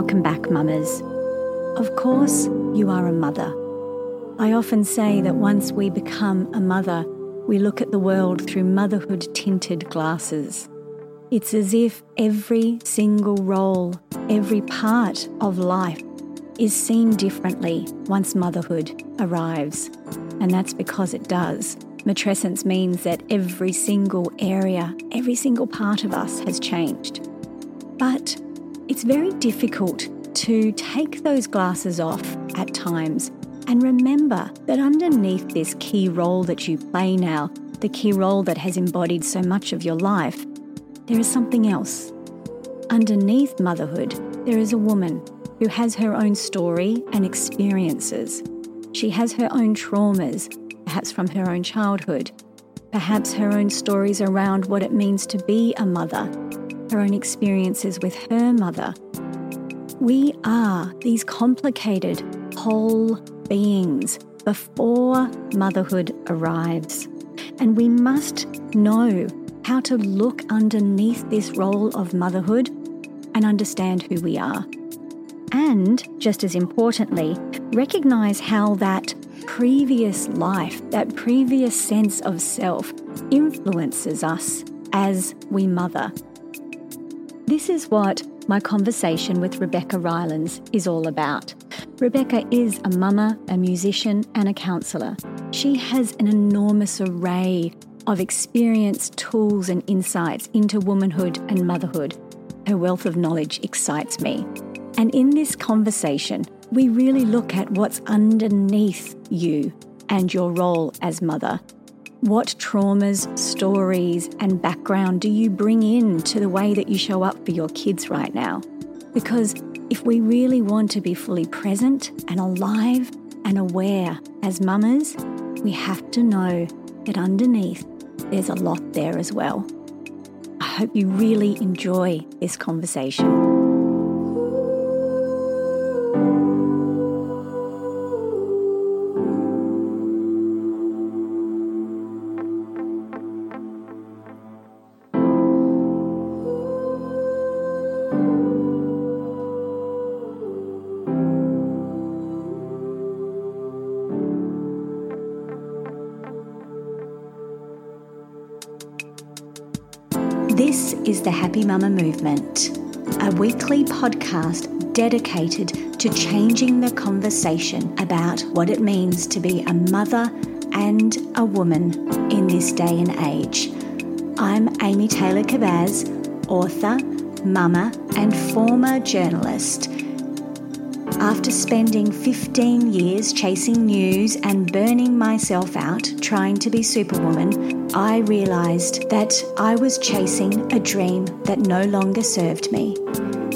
Welcome back, mamas. Of course, you are a mother. I often say that once we become a mother, we look at the world through motherhood tinted glasses. It's as if every single role, every part of life is seen differently once motherhood arrives. And that's because it does. Matrescence means that every single area, every single part of us has changed. But it's very difficult to take those glasses off at times and remember that underneath this key role that you play now, the key role that has embodied so much of your life, there is something else. Underneath motherhood, there is a woman who has her own story and experiences. She has her own traumas, perhaps from her own childhood, perhaps her own stories around what it means to be a mother, her own experiences with her mother. We are these complicated, whole beings before motherhood arrives. And we must know how to look underneath this role of motherhood and understand who we are. And, just as importantly, recognize how that previous life, that previous sense of self, influences us as we mother. This is what my conversation with Rebecca Rylands is all about. Rebecca is a mama, a musician, and a counsellor. She has an enormous array of experience, tools, and insights into womanhood and motherhood. Her wealth of knowledge excites me. And in this conversation, we really look at what's underneath you and your role as mother. What traumas, stories, and background do you bring in to the way that you show up for your kids right now? Because if we really want to be fully present and alive and aware as mamas, we have to know that underneath there's a lot there as well. I hope you really enjoy this conversation. Happy Mama Movement, a weekly podcast dedicated to changing the conversation about what it means to be a mother and a woman in this day and age. I'm Amy Taylor Kabbaz, author, mama, and former journalist. After spending 15 years chasing news and burning myself out trying to be Superwoman, I realised that I was chasing a dream that no longer served me.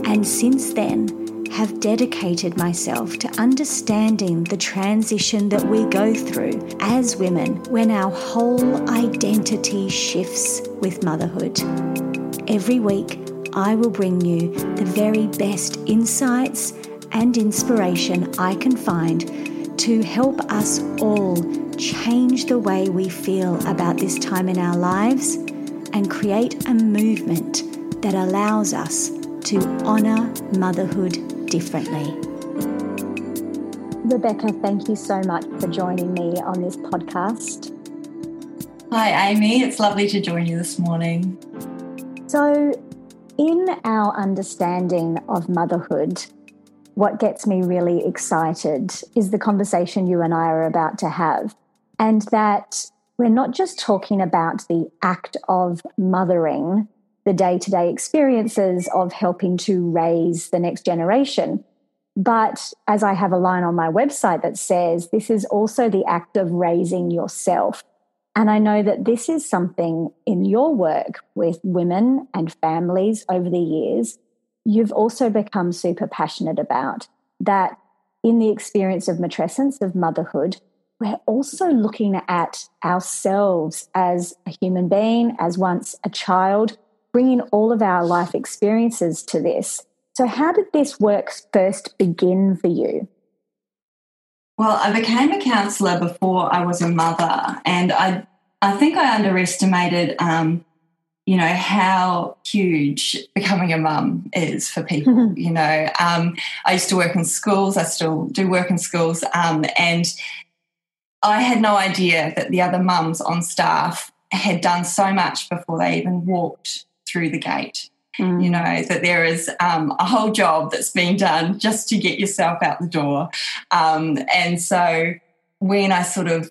And since then, have dedicated myself to understanding the transition that we go through as women when our whole identity shifts with motherhood. Every week, I will bring you the very best insights and inspiration I can find to help us all change the way we feel about this time in our lives and create a movement that allows us to honour motherhood differently. Rebecca, thank you so much for joining me on this podcast. Hi, Amy. It's lovely to join you this morning. So, in our understanding of motherhood, what gets me really excited is the conversation you and I are about to have. And that we're not just talking about the act of mothering, the day to day experiences of helping to raise the next generation. But as I have a line on my website that says, this is also the act of raising yourself. And I know that this is something in your work with women and families over the years, you've also become super passionate about that in the experience of matrescence, of motherhood, we're also looking at ourselves as a human being, as once a child, bringing all of our life experiences to this. So, how did this work first begin for you? Well, I became a counsellor before I was a mother, and I I think I underestimated, um, you know, how huge becoming a mum is for people. You know, um, I used to work in schools. I still do work in schools, um, and I had no idea that the other mums on staff had done so much before they even walked through the gate. Mm. You know, that there is um, a whole job that's being done just to get yourself out the door. Um, and so when I sort of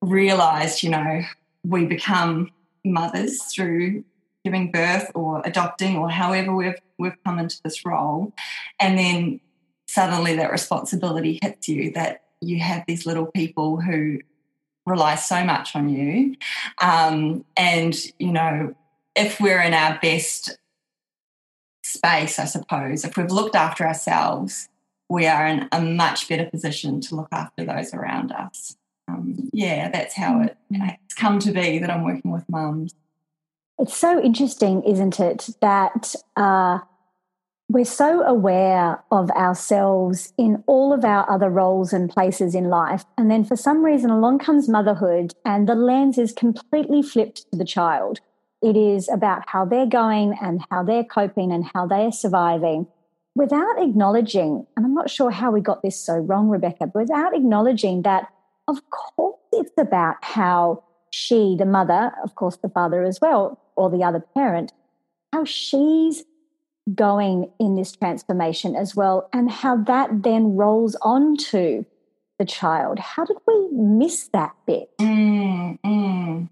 realized, you know, we become mothers through giving birth or adopting or however we've we've come into this role and then suddenly that responsibility hits you that you have these little people who rely so much on you um, and you know if we're in our best space, I suppose, if we've looked after ourselves, we are in a much better position to look after those around us. Um, yeah, that's how it, it's come to be that I'm working with mums. It's so interesting, isn't it, that uh, we're so aware of ourselves in all of our other roles and places in life. And then for some reason, along comes motherhood, and the lens is completely flipped to the child. It is about how they're going and how they're coping and how they are surviving without acknowledging, and I'm not sure how we got this so wrong, Rebecca, but without acknowledging that, of course, it's about how she, the mother, of course, the father as well, or the other parent, how she's going in this transformation as well, and how that then rolls onto the child. How did we miss that bit? Mm, mm.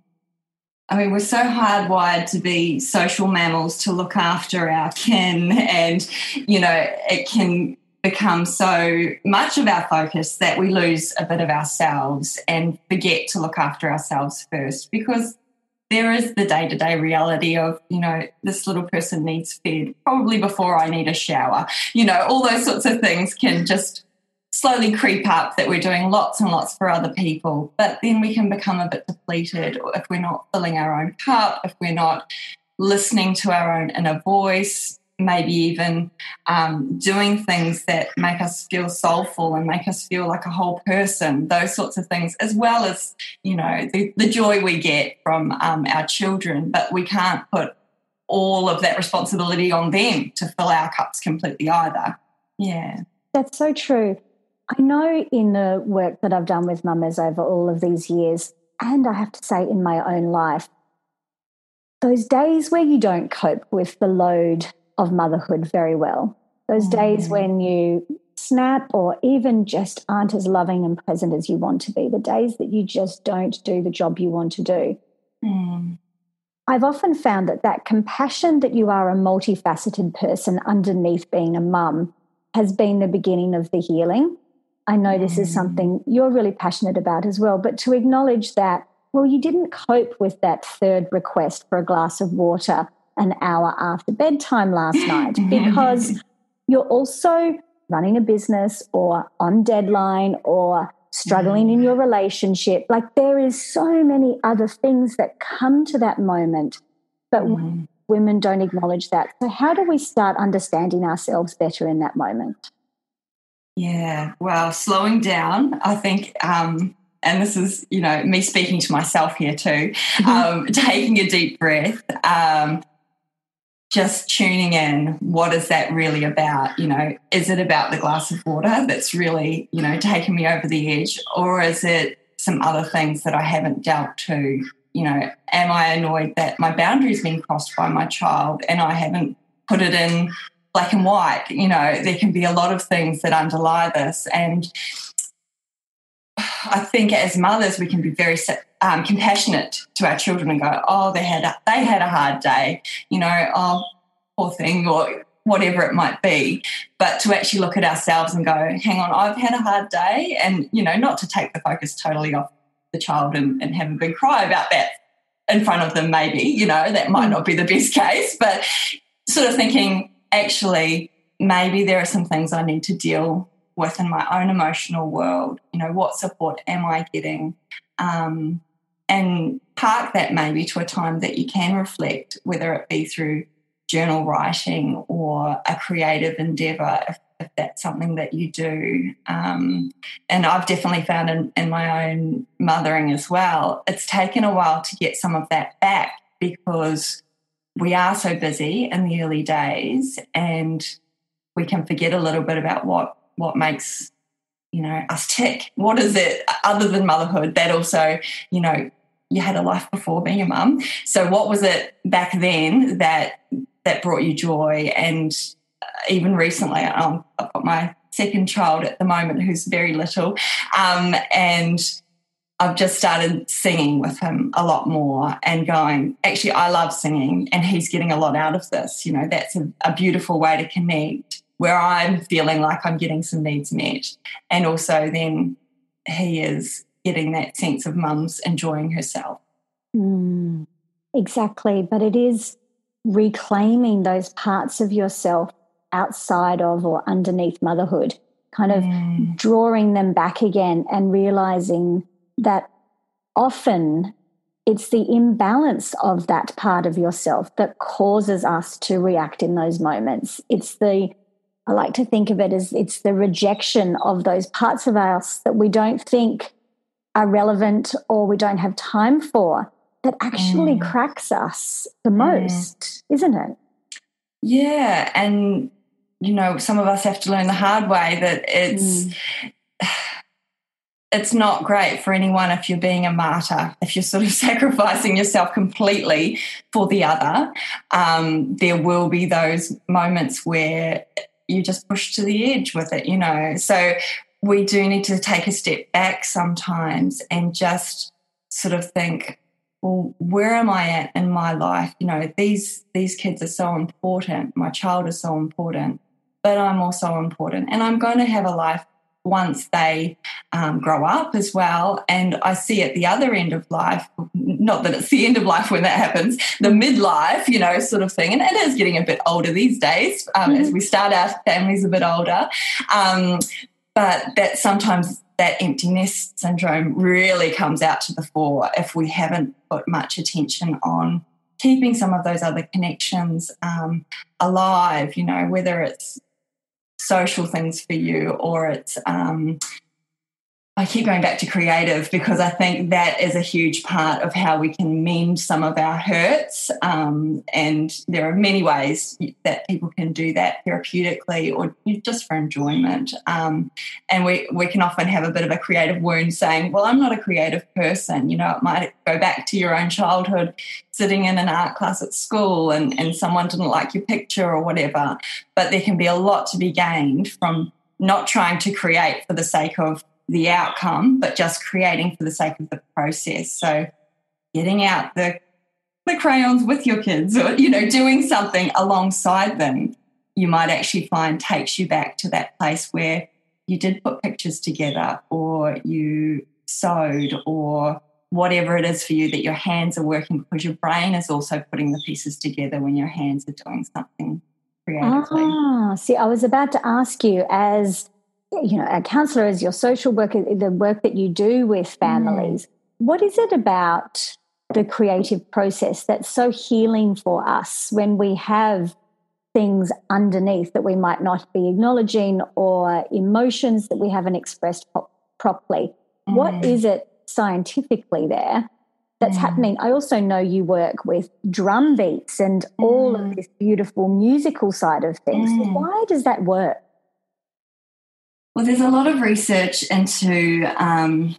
I mean, we're so hardwired to be social mammals to look after our kin, and you know, it can become so much of our focus that we lose a bit of ourselves and forget to look after ourselves first because there is the day to day reality of, you know, this little person needs fed probably before I need a shower. You know, all those sorts of things can just slowly creep up that we're doing lots and lots for other people, but then we can become a bit depleted if we're not filling our own cup, if we're not listening to our own inner voice, maybe even um, doing things that make us feel soulful and make us feel like a whole person, those sorts of things, as well as, you know, the, the joy we get from um, our children. But we can't put all of that responsibility on them to fill our cups completely either. Yeah. That's so true. I know in the work that I've done with mamas over all of these years, and I have to say in my own life, those days where you don't cope with the load of motherhood very well, those mm. days when you snap or even just aren't as loving and present as you want to be, the days that you just don't do the job you want to do. Mm. I've often found that that compassion that you are a multifaceted person underneath being a mum has been the beginning of the healing. I know this is mm. something you're really passionate about as well, but to acknowledge that, well, you didn't cope with that third request for a glass of water an hour after bedtime last night because you're also running a business or on deadline or struggling in your relationship. Like there is so many other things that come to that moment, but mm. women don't acknowledge that. So, how do we start understanding ourselves better in that moment? Yeah, well, slowing down, I think, um, and this is, you know, me speaking to myself here too, mm-hmm. um, taking a deep breath, um, just tuning in, what is that really about? You know, is it about the glass of water that's really, you know, taking me over the edge, or is it some other things that I haven't dealt to? You know, am I annoyed that my boundary's been crossed by my child and I haven't put it in black and white. You know, there can be a lot of things that underlie this. And I think as mothers, we can be very um, compassionate to our children and go, "Oh, they had a, they had a hard day," you know, "Oh, poor thing," or whatever it might be. But to actually look at ourselves and go, "Hang on, I've had a hard day," and you know, not to take the focus totally off the child and, and have a big cry about that in front of them. Maybe you know that might not be the best case, but sort of thinking, actually, maybe there are some things I need to deal within my own emotional world. You know, what support am I getting? Um, and park that maybe to a time that you can reflect, whether it be through journal writing or a creative endeavor, if, if that's something that you do. Um, and I've definitely found in, in my own mothering as well, it's taken a while to get some of that back because we are so busy in the early days and we can forget a little bit about what what makes you know us tick. What is it other than motherhood that also you know you had a life before being a mum? So what was it back then that that brought you joy? And uh, even recently um, i've got my second child at the moment who's very little um, and I've just started singing with him a lot more and going, actually, I love singing and he's getting a lot out of this. You know, that's a, a beautiful way to connect where I'm feeling like I'm getting some needs met. And also then he is getting that sense of mum's enjoying herself. Mm, exactly. But it is reclaiming those parts of yourself outside of or underneath motherhood, kind of mm. drawing them back again and realizing that often it's the imbalance of that part of yourself that causes us to react in those moments. It's the I like to think of it as it's the rejection of those parts of us that we don't think are relevant or we don't have time for that actually mm. cracks us the mm. most, mm. isn't it? Yeah. And, you know, some of us have to learn the hard way that it's. Mm. It's not great for anyone if you're being a martyr, if you're sort of sacrificing yourself completely for the other. Um, there will be those moments where you just push to the edge with it, you know. So we do need to take a step back sometimes and just sort of think, well, where am I at in my life? You know, these these kids are so important. My child is so important, but I'm also important, and I'm going to have a life once they um, grow up as well. And I see at the other end of life, not that it's the end of life when that happens, the midlife, you know, sort of thing. And it is getting a bit older these days um, mm-hmm. as we start our families a bit older. Um, but that sometimes that emptiness syndrome really comes out to the fore if we haven't put much attention on keeping some of those other connections um, alive, you know, whether it's social things for you or it's um, I keep going back to creative because I think that is a huge part of how we can mend some of our hurts. Um, and there are many ways that people can do that therapeutically or just for enjoyment. Um, and we, we can often have a bit of a creative wound saying, well, I'm not a creative person. You know, it might go back to your own childhood sitting in an art class at school and, and someone didn't like your picture or whatever. But there can be a lot to be gained from not trying to create for the sake of the outcome, but just creating for the sake of the process. So getting out the the crayons with your kids or you know doing something alongside them you might actually find takes you back to that place where you did put pictures together or you sewed or whatever it is for you that your hands are working because your brain is also putting the pieces together when your hands are doing something creatively. Ah, see, I was about to ask you as you know, a counselor is your social worker, the work that you do with families. Mm. What is it about the creative process that's so healing for us when we have things underneath that we might not be acknowledging or emotions that we haven't expressed pro- properly? Mm. What is it scientifically there that's mm. happening? I also know you work with drum beats and all of mm. this beautiful musical side of things. Mm. Why does that work? Well, there's a lot of research into um,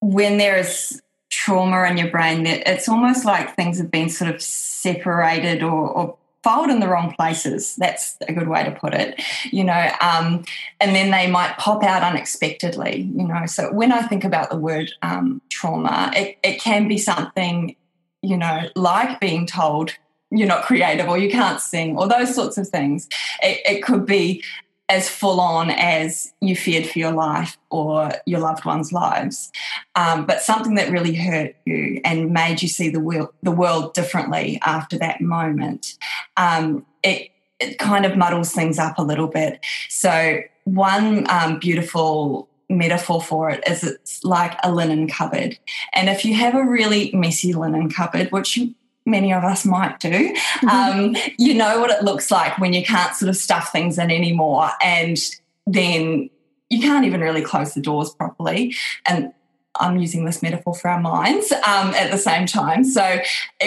when there is trauma in your brain that it's almost like things have been sort of separated or, or fold in the wrong places. That's a good way to put it, you know. Um, and then they might pop out unexpectedly, you know. So when I think about the word um, trauma, it, it can be something, you know, like being told you're not creative or you can't sing or those sorts of things. It, it could be as full on as you feared for your life or your loved ones' lives, um, but something that really hurt you and made you see the world, the world differently after that moment. Um, it, it kind of muddles things up a little bit. So, one um, beautiful metaphor for it is it's like a linen cupboard. And if you have a really messy linen cupboard, which you many of us might do. Mm-hmm. Um, you know what it looks like when you can't sort of stuff things in anymore, and then you can't even really close the doors properly. And I'm using this metaphor for our minds um, at the same time. So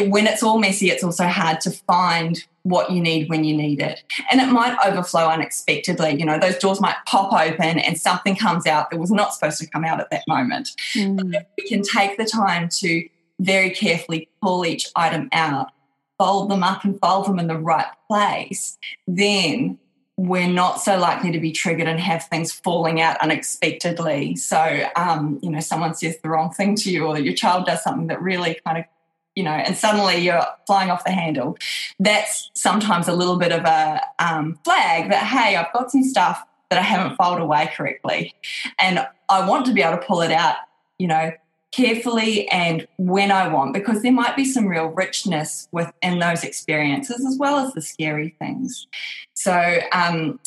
when it's all messy, it's also hard to find what you need when you need it. And it might overflow unexpectedly. You know, those doors might pop open and something comes out that was not supposed to come out at that moment. Mm. we can take the time to very carefully pull each item out, fold them up and fold them in the right place, then we're not so likely to be triggered and have things falling out unexpectedly. So, um, you know, someone says the wrong thing to you, or your child does something that really kind of, you know, and suddenly you're flying off the handle. That's sometimes a little bit of a um, flag that, hey, I've got some stuff that I haven't filed away correctly. And I want to be able to pull it out, you know, carefully and when I want, because there might be some real richness within those experiences as well as the scary things. So um,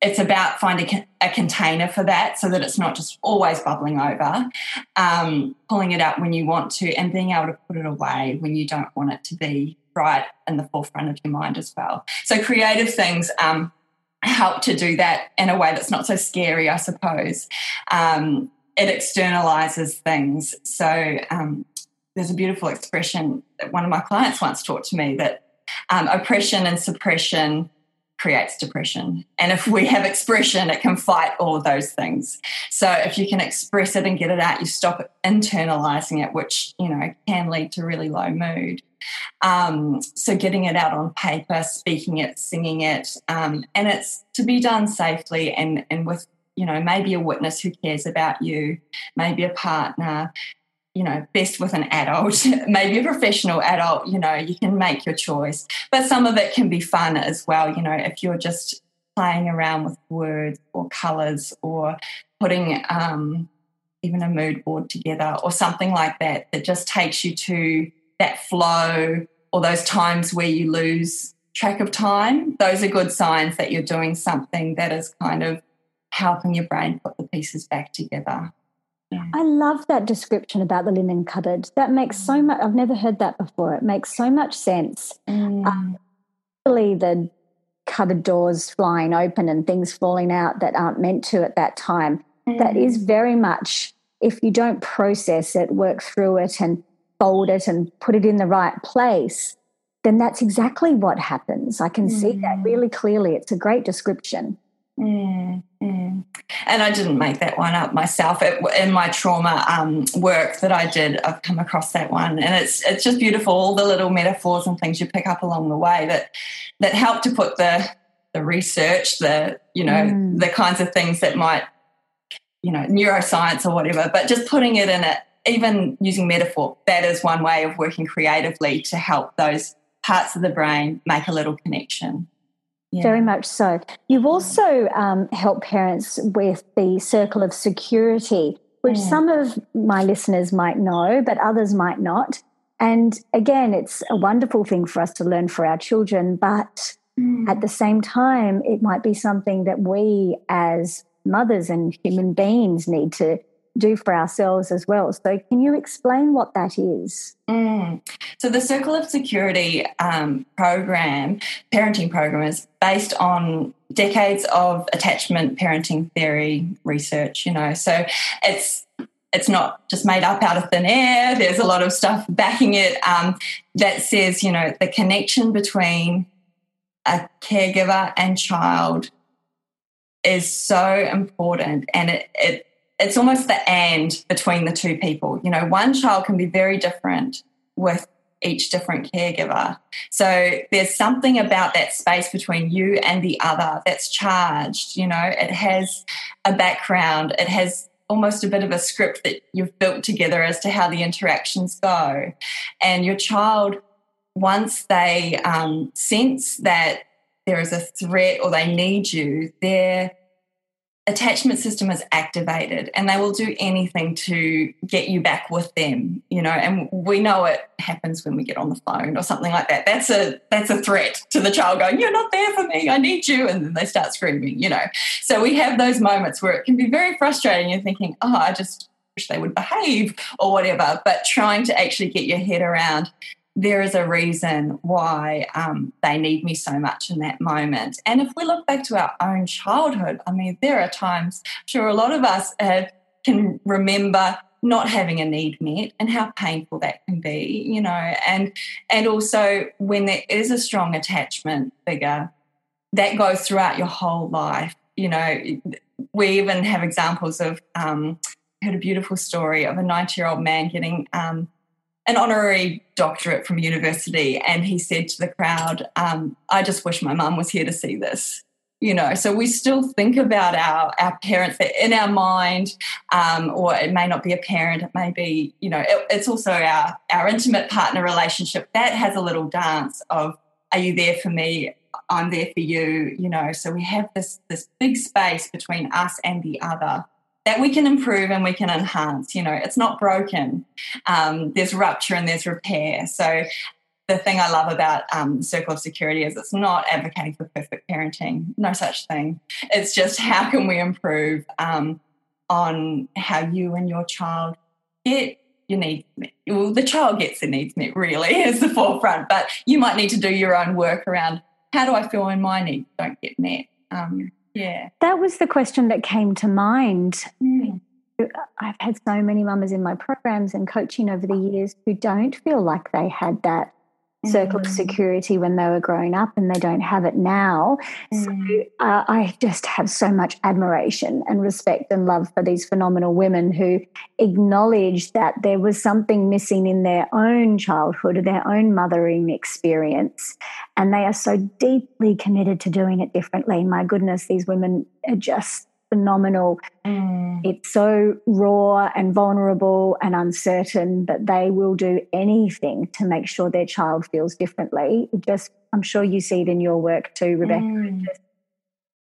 it's about finding a container for that so that it's not just always bubbling over, um, pulling it out when you want to, and being able to put it away when you don't want it to be right in the forefront of your mind as well. So creative things. Um, help to do that in a way that's not so scary, I suppose. Um, it externalizes things. So um, there's a beautiful expression that one of my clients once taught to me that um, oppression and suppression creates depression. And if we have expression, it can fight all of those things. So if you can express it and get it out, you stop internalizing it, which, you know, can lead to really low mood. Um, so getting it out on paper, speaking it, singing it, um, and it's to be done safely and, and with you know, maybe a witness who cares about you, maybe a partner, you know, best with an adult, maybe a professional adult, you know, you can make your choice. But some of it can be fun as well, you know, if you're just playing around with words or colors or putting um, even a mood board together or something like that that just takes you to that flow or those times where you lose track of time. Those are good signs that you're doing something that is kind of helping your brain put the pieces back together. Yeah. I love that description about the linen cupboard. That makes so much. I've never heard that before. It makes so much sense. Mm. Um, really, the cupboard doors flying open and things falling out that aren't meant to at that time. Mm. That is very much. If you don't process it, work through it, and fold it and put it in the right place, then that's exactly what happens. I can mm. see that mm. really clearly. It's a great description. Mm, mm. And I didn't make that one up myself. It, in my trauma um, work that I did, I've come across that one, and it's it's just beautiful. All the little metaphors and things you pick up along the way that that help to put the the research, the you know mm. the kinds of things that might you know neuroscience or whatever, but just putting it in it, even using metaphor, that is one way of working creatively to help those parts of the brain make a little connection. Yeah. Very much so. You've also um, helped parents with the circle of security, which yeah. some of my listeners might know, but others might not. And again, it's a wonderful thing for us to learn for our children, but mm. at the same time, it might be something that we as mothers and human beings need to do for ourselves as well. So, can you explain what that is? Mm. So, the Circle of Security um, program, parenting program, is based on decades of attachment parenting theory research. You know, so it's it's not just made up out of thin air. There's a lot of stuff backing it um, that says, you know, the connection between a caregiver and child is so important, and it, it it's almost the and between the two people. You know, one child can be very different with each different caregiver. So there's something about that space between you and the other that's charged. You know, it has a background, it has almost a bit of a script that you've built together as to how the interactions go. And your child, once they um, sense that there is a threat or they need you, they're attachment system is activated and they will do anything to get you back with them you know and we know it happens when we get on the phone or something like that. That's a that's a threat to the child going you're not there for me. I need you. And then they start screaming you know. So we have those moments where it can be very frustrating. You're thinking oh i just wish they would behave or whatever but trying to actually get your head around there is a reason why um, they need me so much in that moment. And if we look back to our own childhood, I mean, there are times, sure, a lot of us have, can remember not having a need met and how painful that can be, you know, and and also when there is a strong attachment figure, that goes throughout your whole life. You know, we even have examples of um, heard a beautiful story of a 90 year old man getting um, an honorary doctorate from university, and he said to the crowd, um, "I just wish my mum was here to see this." You know, so we still think about our our parents in our mind, um, or it may not be a parent. It may be, you know, it, it's also our our intimate partner relationship that has a little dance of, "Are you there for me? I'm there for you." You know, so we have this this big space between us and the other that we can improve and we can enhance. You know, it's not broken. Um, there's rupture and there's repair. So the thing I love about um, Circle of Security is it's not advocating for perfect parenting. No such thing. It's just how can we improve um, on how you and your child get your needs met. Well, the child gets their needs met really is the forefront, but you might need to do your own work around how do I feel when my needs don't get met. Um, yeah. That was the question that came to mind. Mm. I've had so many mamas in my programs and coaching over the years who don't feel like they had that circle of mm. security when they were growing up and they don't have it now. Mm. So uh, I just have so much admiration and respect and love for these phenomenal women who acknowledge that there was something missing in their own childhood or their own mothering experience. And they are so deeply committed to doing it differently. My goodness, these women are just phenomenal. Mm. It's so raw and vulnerable and uncertain, but they will do anything to make sure their child feels differently. It just, I'm sure you see it in your work too, Rebecca. Mm. It just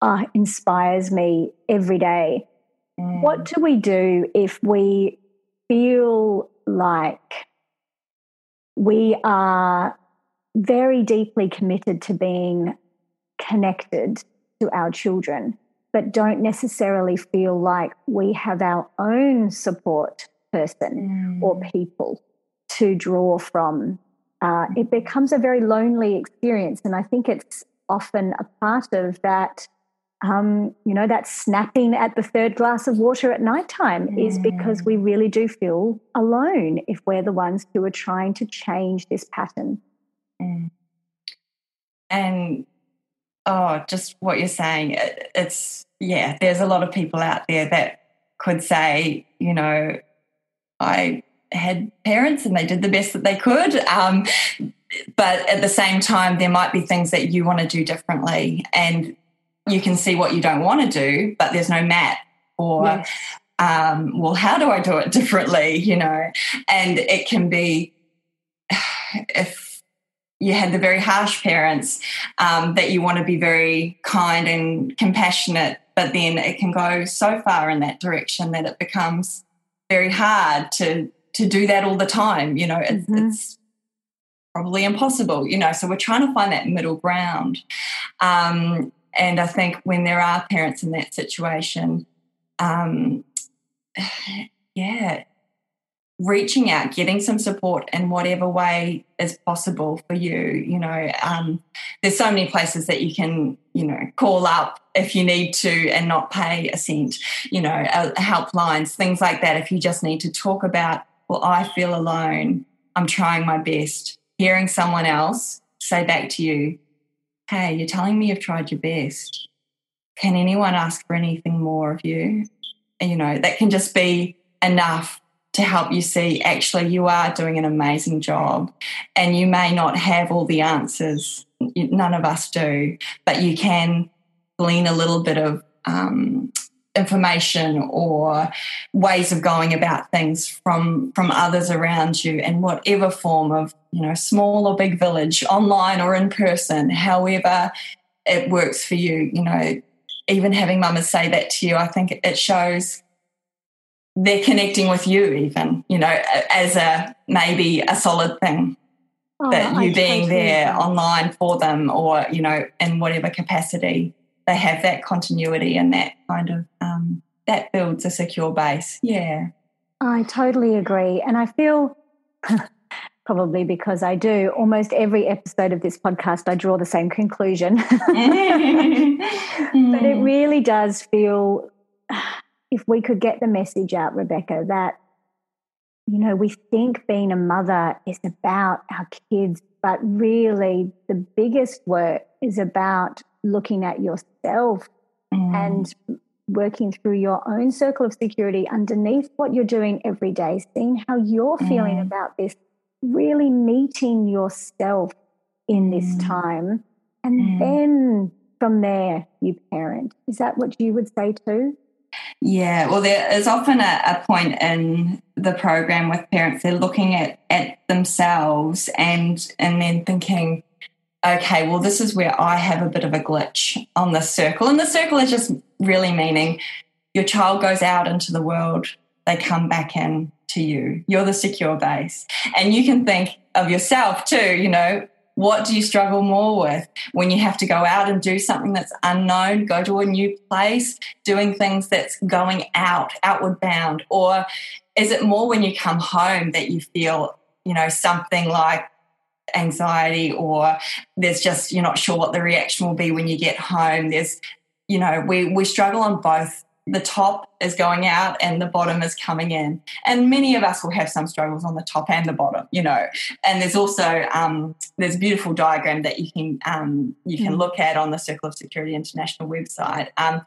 uh, inspires me every day. Mm. What do we do if we feel like we are very deeply committed to being connected to our children? But don't necessarily feel like we have our own support person mm. or people to draw from. Uh, it becomes a very lonely experience. And I think it's often a part of that, um, you know, that snapping at the third glass of water at nighttime mm. is because we mm. really do feel alone if we're the ones who are trying to change this pattern. Mm. And oh, just what you're saying. It, it's, yeah, there's a lot of people out there that could say, you know, I had parents and they did the best that they could. Um, but at the same time, there might be things that you want to do differently. And you can see what you don't want to do, but there's no mat or, yes. um, well, how do I do it differently? You know, and it can be if you had the very harsh parents um, that you want to be very kind and compassionate, but then it can go so far in that direction that it becomes very hard to to do that all the time. You know, it's, mm-hmm. it's probably impossible. You know, so we're trying to find that middle ground. Um, and I think when there are parents in that situation, um, yeah, reaching out, getting some support in whatever way is possible for you. You know, um, there's so many places that you can, you know, call up if you need to and not pay a cent, you know, uh, helplines, things like that. If you just need to talk about, well, I feel alone, I'm trying my best, hearing someone else say back to you, hey, you're telling me you've tried your best. Can anyone ask for anything more of you? And, you know, that can just be enough to help you see actually you are doing an amazing job and you may not have all the answers. None of us do but you can glean a little bit of um, information or ways of going about things from from others around you in whatever form of you know small or big village online or in person however it works for you. You know even having mamas say that to you i think it shows they're connecting with you even you know as a maybe a solid thing oh, that you being there online for them or you know in whatever capacity they have that continuity and that kind of um, that builds a secure base. Yeah, I totally agree, and I feel. probably because I do almost every episode of this podcast, I draw the same conclusion. but it really does feel, if we could get the message out, Rebecca, that, you know, we think being a mother is about our kids, but really the biggest work is about looking at yourself mm. and working through your own circle of security underneath what you're doing every day, seeing how you're mm. feeling about this, really meeting yourself in this mm. time. And mm. then from there, you parent. Is that what you would say too? Yeah, well, there is often a, a, point in the program with parents, they're looking at, at themselves and and then thinking, okay, well, this is where I have a bit of a glitch on the circle. And the circle is just really meaning your child goes out into the world, they come back in to you. You're the secure base. And you can think of yourself too, you know, what do you struggle more with when you have to go out and do something that's unknown, go to a new place, doing things that's going out, outward bound? Or is it more when you come home that you feel, you know, something like anxiety or there's just you're not sure what the reaction will be when you get home there's you know we we struggle on both the top is going out and the bottom is coming in. And many of us will have some struggles on the top and the bottom, you know. And there's also um, there's a beautiful diagram that you can um, you can mm. look at on the Circle of Security International website um,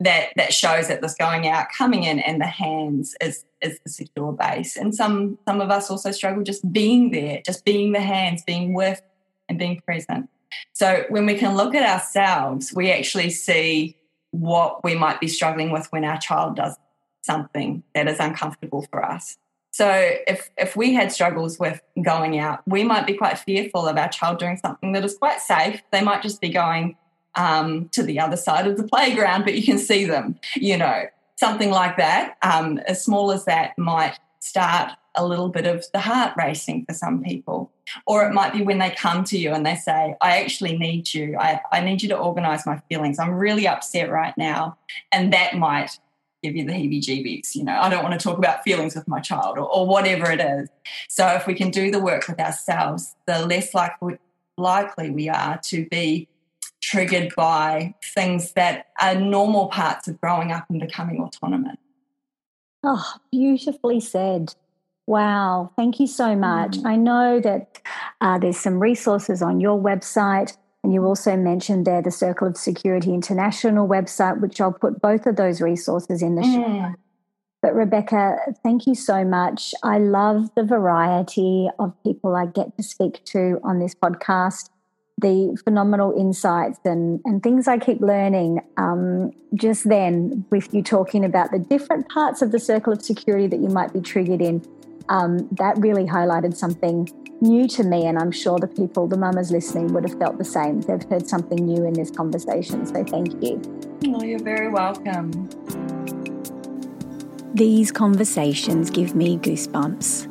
that that shows that this going out, coming in, and the hands is is the secure base. And some some of us also struggle just being there, just being the hands, being with, and being present. So when we can look at ourselves, we actually see what we might be struggling with when our child does something that is uncomfortable for us. So if if we had struggles with going out, we might be quite fearful of our child doing something that is quite safe. They might just be going um, to the other side of the playground, but you can see them. You know, something like that. Um, as small as that might start a little bit of the heart racing for some people. Or it might be when they come to you and they say, I actually need you. I, I need you to organize my feelings. I'm really upset right now. And that might give you the heebie jeebies. You know, I don't want to talk about feelings with my child or, or whatever it is. So if we can do the work with ourselves, the less likely, likely we are to be triggered by things that are normal parts of growing up and becoming autonomous. Oh, beautifully said. Wow, thank you so much. Mm. I know that uh, there's some resources on your website, and you also mentioned there the Circle of Security International website, which I'll put both of those resources in the mm. show. But Rebecca, thank you so much. I love the variety of people I get to speak to on this podcast, the phenomenal insights and, and things I keep learning. Um, just then, with you talking about the different parts of the circle of security that you might be triggered in, um, that really highlighted something new to me. And I'm sure the people, the mamas listening, would have felt the same. They've heard something new in this conversation. So thank you. Oh, you're very welcome. These conversations give me goosebumps.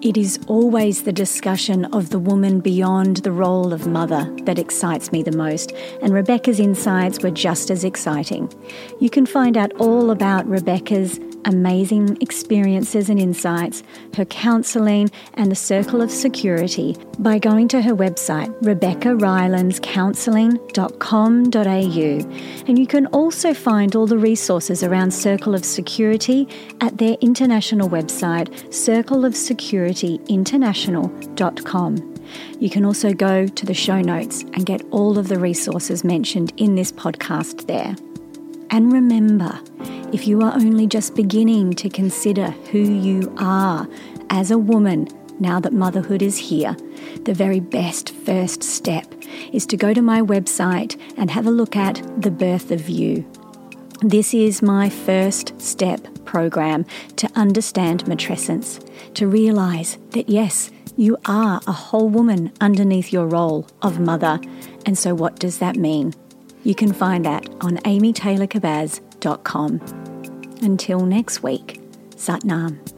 It is always the discussion of the woman beyond the role of mother that excites me the most, and Rebecca's insights were just as exciting. You can find out all about Rebecca's amazing experiences and insights, her counselling, and the circle of security by going to her website, rebeccarylandscounselling.com.au. And you can also find all the resources around Circle of Security at their international website, circleofsecurityinternational.com. You can also go to the show notes and get all of the resources mentioned in this podcast there. And remember, If you are only just beginning to consider who you are as a woman now that motherhood is here, the very best first step is to go to my website and have a look at The Birth of You. This is my first step program to understand matrescence, to realise that yes, you are a whole woman underneath your role of mother. And so, what does that mean? You can find that on amytaylorkabbaz.com. Until next week, Satnam.